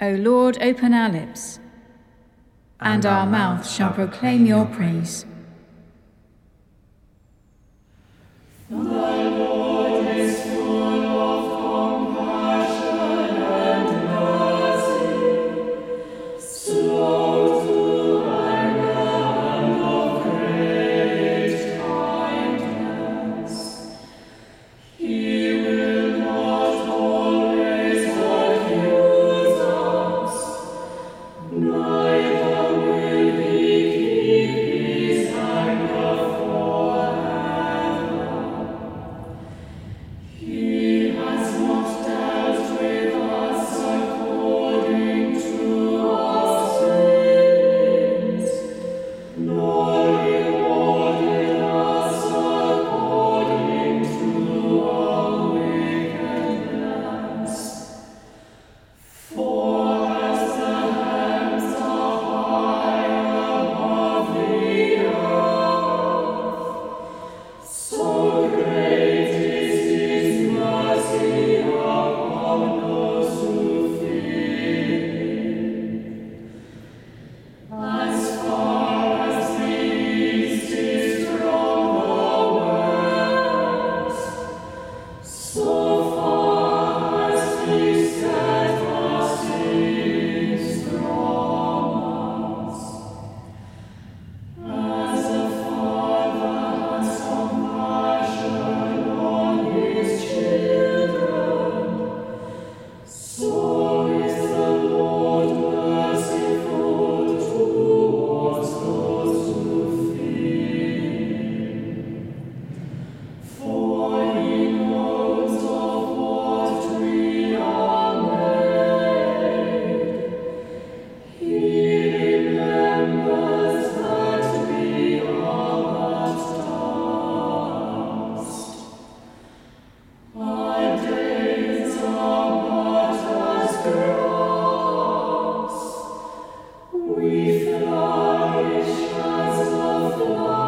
O Lord, open our lips, and, our mouth shall proclaim your praise. The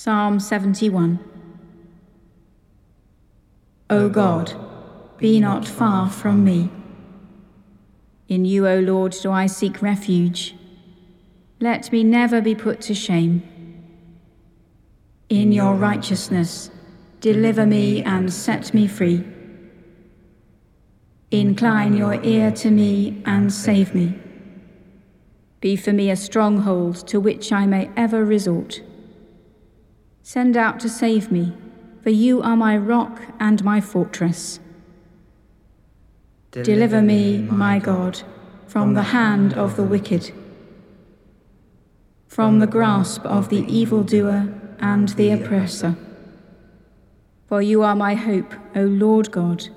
Psalm 71 O God, be not far from me. In you, O Lord, do I seek refuge. Let me never be put to shame. In your righteousness, deliver me and set me free. Incline your ear to me and save me. Be for me a stronghold to which I may ever resort. Send out to save me, for you are my rock and my fortress. Deliver me, my God, from the hand of the wicked, from the grasp of the evildoer and the oppressor. For you are my hope, O Lord God,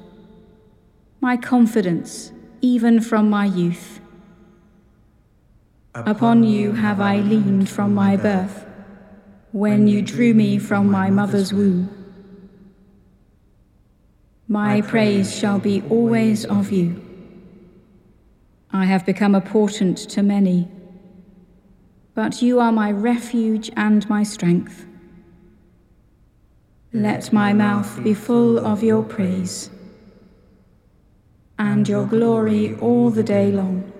my confidence, even from my youth. Upon you have I leaned from my birth, when you drew me from my mother's womb. My praise shall be always of you. I have become a portent to many, but you are my refuge and my strength. Let my mouth be full of your praise and your glory all the day long.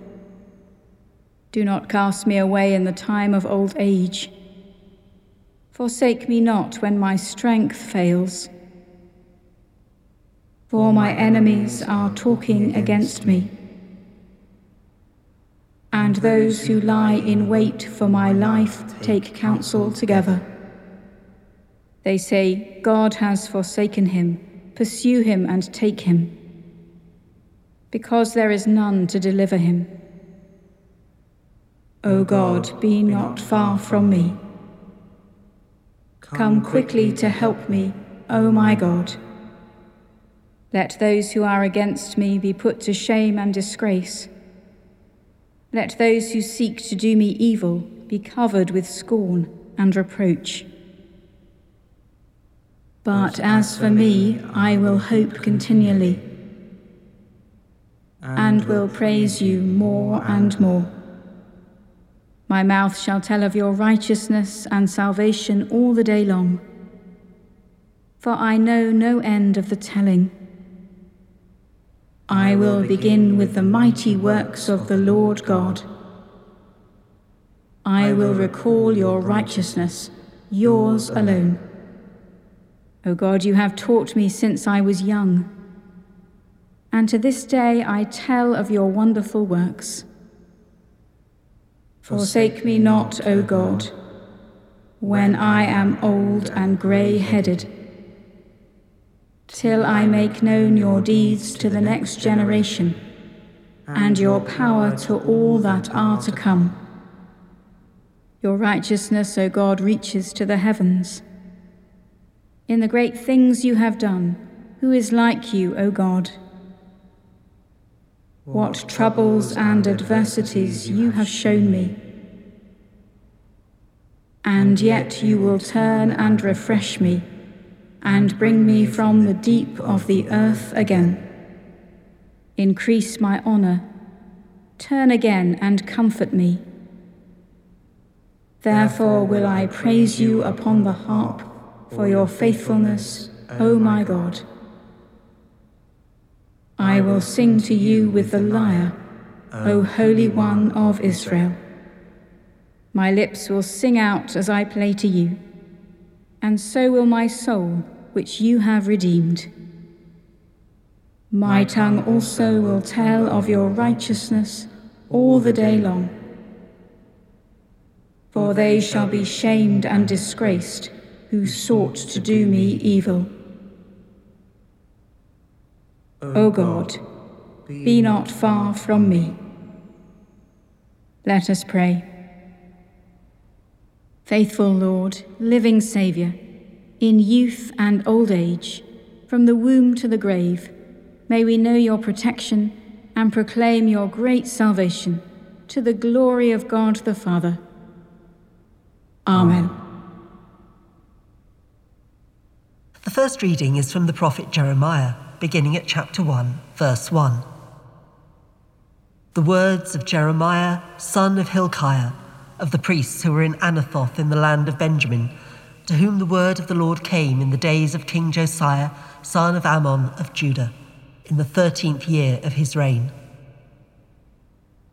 Do not cast me away in the time of old age. Forsake me not when my strength fails. For my enemies are talking against me, and those who lie in wait for my life take counsel together. They say, God has forsaken him, pursue him and take him, because there is none to deliver him. O God, be not far from me. Come quickly to help me, O my God. Let those who are against me be put to shame and disgrace. Let those who seek to do me evil be covered with scorn and reproach. But as for me, I will hope continually and will praise you more and more. My mouth shall tell of your righteousness and salvation all the day long, for I know no end of the telling. I will begin with the mighty works of the Lord God. I will recall your righteousness, yours alone. O God, you have taught me since I was young, and to this day I tell of your wonderful works. Forsake me not, O God, when I am old and grey headed, till I make known your deeds to the next generation, and your power to all that are to come. Your righteousness, O God, reaches to the heavens in the great things you have done. Who is like you, O God? What troubles and adversities you have shown me. And yet you will turn and refresh me, and bring me from the deep of the earth again. Increase my honour, turn again and comfort me. Therefore will I praise you upon the harp for your faithfulness, O my God. I will sing to you with the lyre, O Holy One of Israel. My lips will sing out as I play to you, and so will my soul, which you have redeemed. My tongue also will tell of your righteousness all the day long. For they shall be shamed and disgraced who sought to do me evil. O God, be not far from me. Let us pray. Faithful Lord, living Saviour, in youth and old age, from the womb to the grave, may we know your protection and proclaim your great salvation to the glory of God the Father. Amen. The first reading is from the prophet Jeremiah, beginning at chapter 1, verse 1. The words of Jeremiah, son of Hilkiah, of the priests who were in Anathoth in the land of Benjamin, to whom the word of the Lord came in the days of King Josiah, son of Amon of Judah, in the thirteenth year of his reign.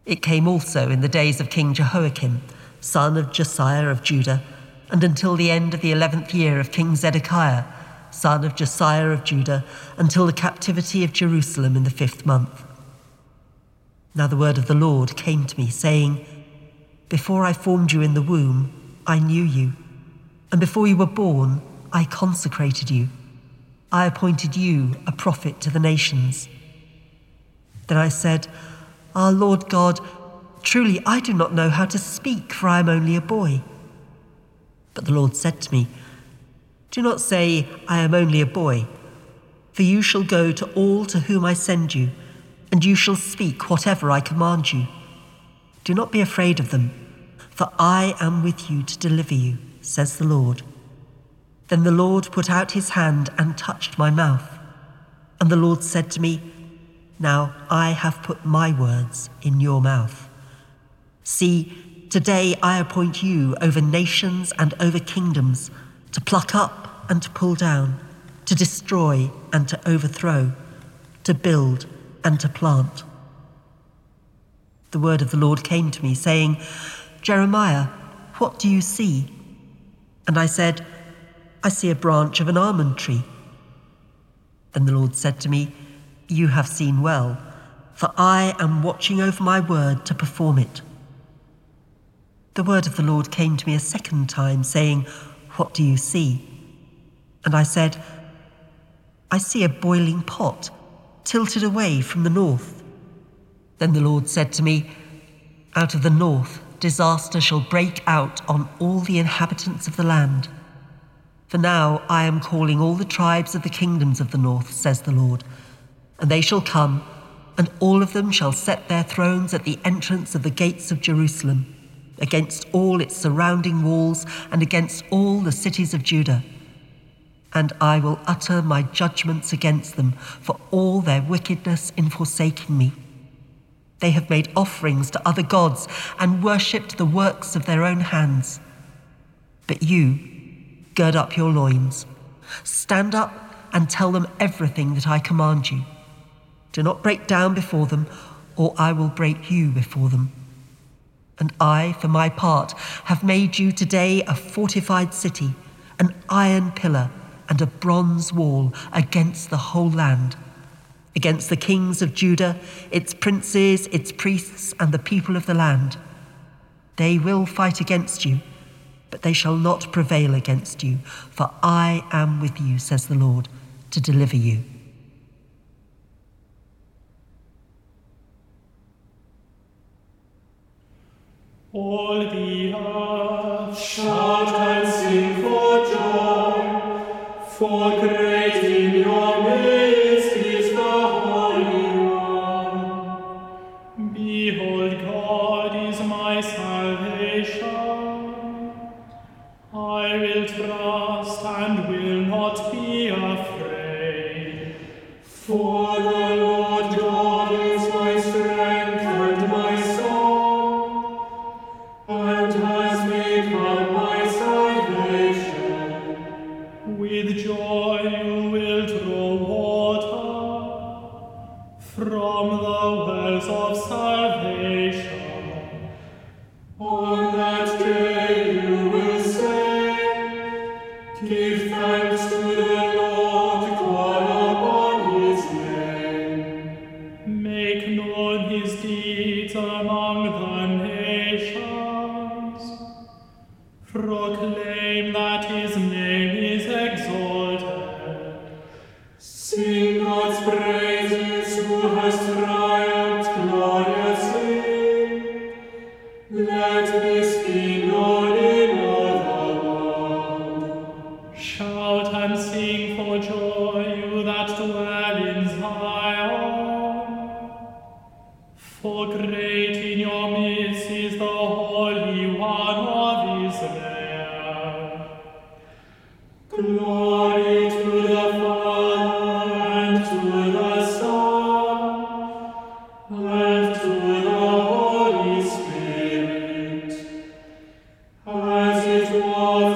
It came also in the days of King Jehoiakim, son of Josiah of Judah, and until the end of the eleventh year of King Zedekiah, son of Josiah of Judah, until the captivity of Jerusalem in the fifth month. Now the word of the Lord came to me, saying, Before I formed you in the womb, I knew you, and before you were born, I consecrated you. I appointed you a prophet to the nations. Then I said, Our Lord God, truly I do not know how to speak, for I am only a boy. But the Lord said to me, Do not say, I am only a boy, for you shall go to all to whom I send you, and you shall speak whatever I command you. Do not be afraid of them, for I am with you to deliver you, says the Lord. Then the Lord put out his hand and touched my mouth. And the Lord said to me, Now I have put my words in your mouth. See, Today I appoint you over nations and over kingdoms to pluck up and to pull down, to destroy and to overthrow, to build and to plant. The word of the Lord came to me, saying, Jeremiah, what do you see? And I said, I see a branch of an almond tree. Then the Lord said to me, You have seen well, for I am watching over my word to perform it the word of the Lord came to me a second time, saying, What do you see? And I said, I see a boiling pot tilted away from the north. Then the Lord said to me, Out of the north disaster shall break out on all the inhabitants of the land. For now I am calling all the tribes of the kingdoms of the north, says the Lord, and they shall come, and all of them shall set their thrones at the entrance of the gates of Jerusalem against all its surrounding walls and against all the cities of Judah. And I will utter my judgments against them for all their wickedness in forsaking me. They have made offerings to other gods and worshipped the works of their own hands. But you, gird up your loins, stand up and tell them everything that I command you. Do not break down before them, or I will break you before them. And I, for my part, have made you today a fortified city, an iron pillar, and a bronze wall against the whole land, against the kings of Judah, its princes, its priests, and the people of the land. They will fight against you, but they shall not prevail against you, for I am with you, says the Lord, to deliver you. All the earth shout and sing for joy, for great in your midst is the Holy One. Behold, God is my salvation.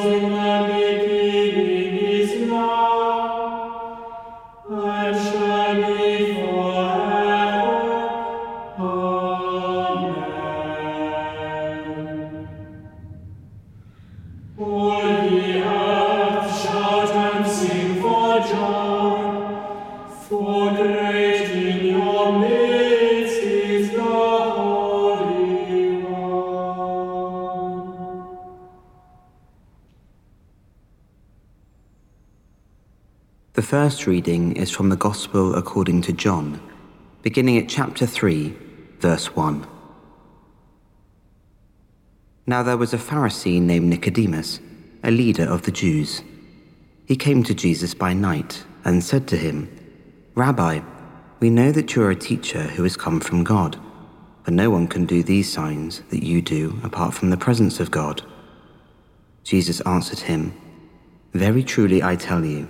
Was in first reading is from the Gospel according to John, beginning at chapter 3, verse 1. Now there was a Pharisee named Nicodemus, a leader of the Jews. He came to Jesus by night and said to him, Rabbi, we know that you are a teacher who has come from God, for no one can do these signs that you do apart from the presence of God. Jesus answered him, Very truly I tell you,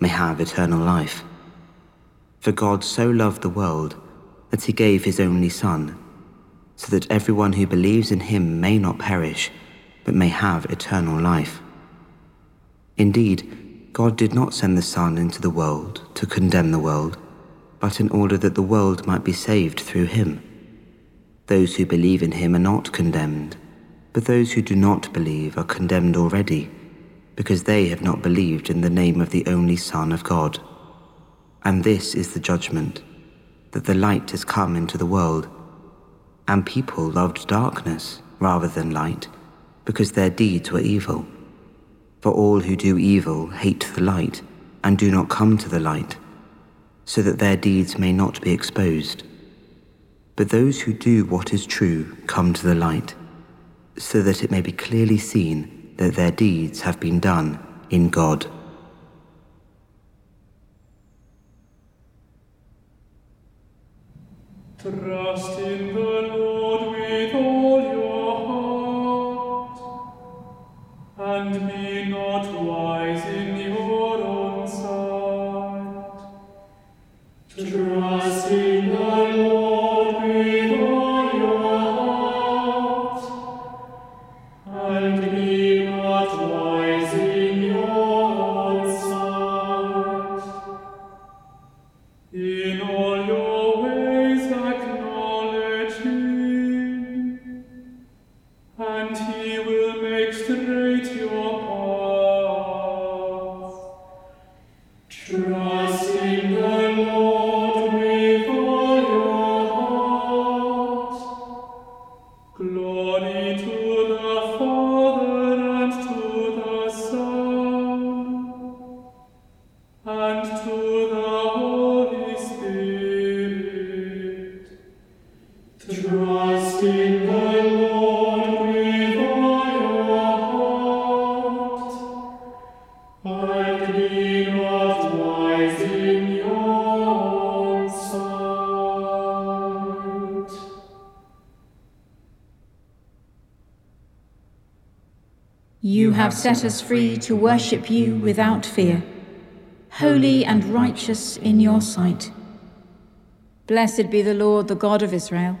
may have eternal life. For God so loved the world that he gave his only Son, so that everyone who believes in him may not perish, but may have eternal life. Indeed, God did not send the Son into the world to condemn the world, but in order that the world might be saved through him. Those who believe in him are not condemned, but those who do not believe are condemned already because they have not believed in the name of the only Son of God. And this is the judgment that the light has come into the world, and people loved darkness rather than light, because their deeds were evil. For all who do evil hate the light and do not come to the light, so that their deeds may not be exposed. But those who do what is true come to the light, so that it may be clearly seen that their deeds have been done in God. Trust in the Trust in the Lord with heart, and not in your own sight. You have set us free to worship you without fear, holy and righteous in your sight. Blessed be the Lord, the God of Israel,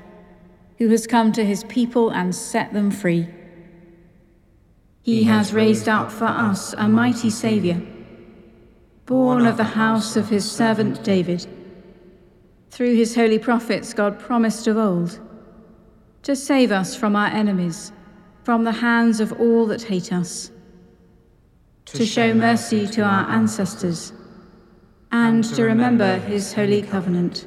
who has come to his people and set them free. He has raised up for us a mighty Saviour, born of the house of his servant David. Through his holy prophets, God promised of old to save us from our enemies, from the hands of all that hate us, to show mercy to our ancestors, and to remember his holy covenant.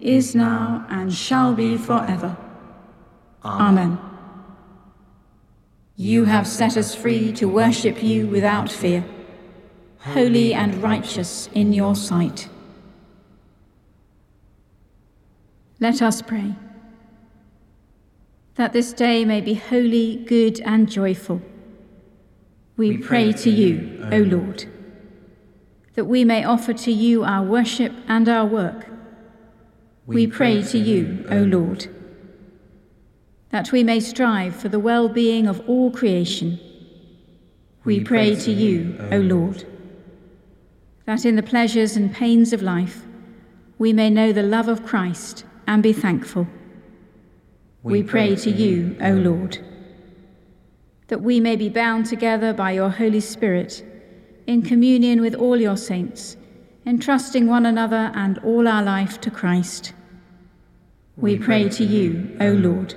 is now, and shall be forever. Amen. You have set us free to worship you without fear, holy and righteous in your sight. Let us pray. That this day may be holy, good, and joyful. We, pray, to you, O Lord, that we may offer to you our worship and our work. We, pray, to you, O Lord that we may strive for the well being of all creation. We pray to you, O Lord, that in the pleasures and pains of life we may know the love of Christ and be thankful. We pray to you, O Lord, that we may be bound together by your Holy Spirit in communion with all your saints, entrusting one another and all our life to Christ. We pray to you, O Lord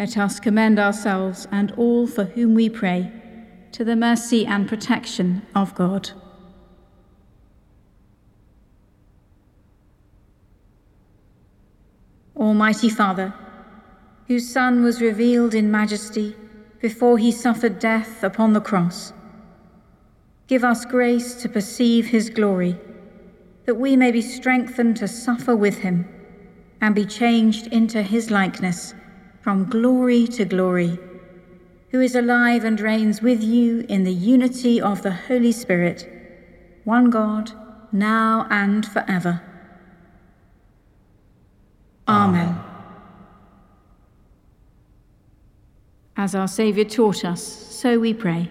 let us commend ourselves and all for whom we pray to the mercy and protection of God. Almighty Father, whose Son was revealed in majesty before he suffered death upon the cross, give us grace to perceive his glory, that we may be strengthened to suffer with him and be changed into his likeness from glory to glory, who is alive and reigns with you in the unity of the Holy Spirit, one God, now and forever. Amen. As our Saviour taught us, so we pray.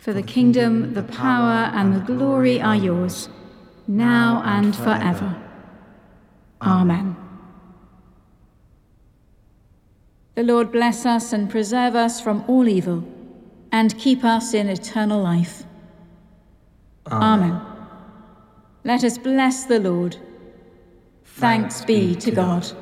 For the kingdom, the power, and the glory are yours, now and forever. Amen. The Lord bless us and preserve us from all evil, and keep us in eternal life. Amen. Amen. Let us bless the Lord. Thanks, be to. God.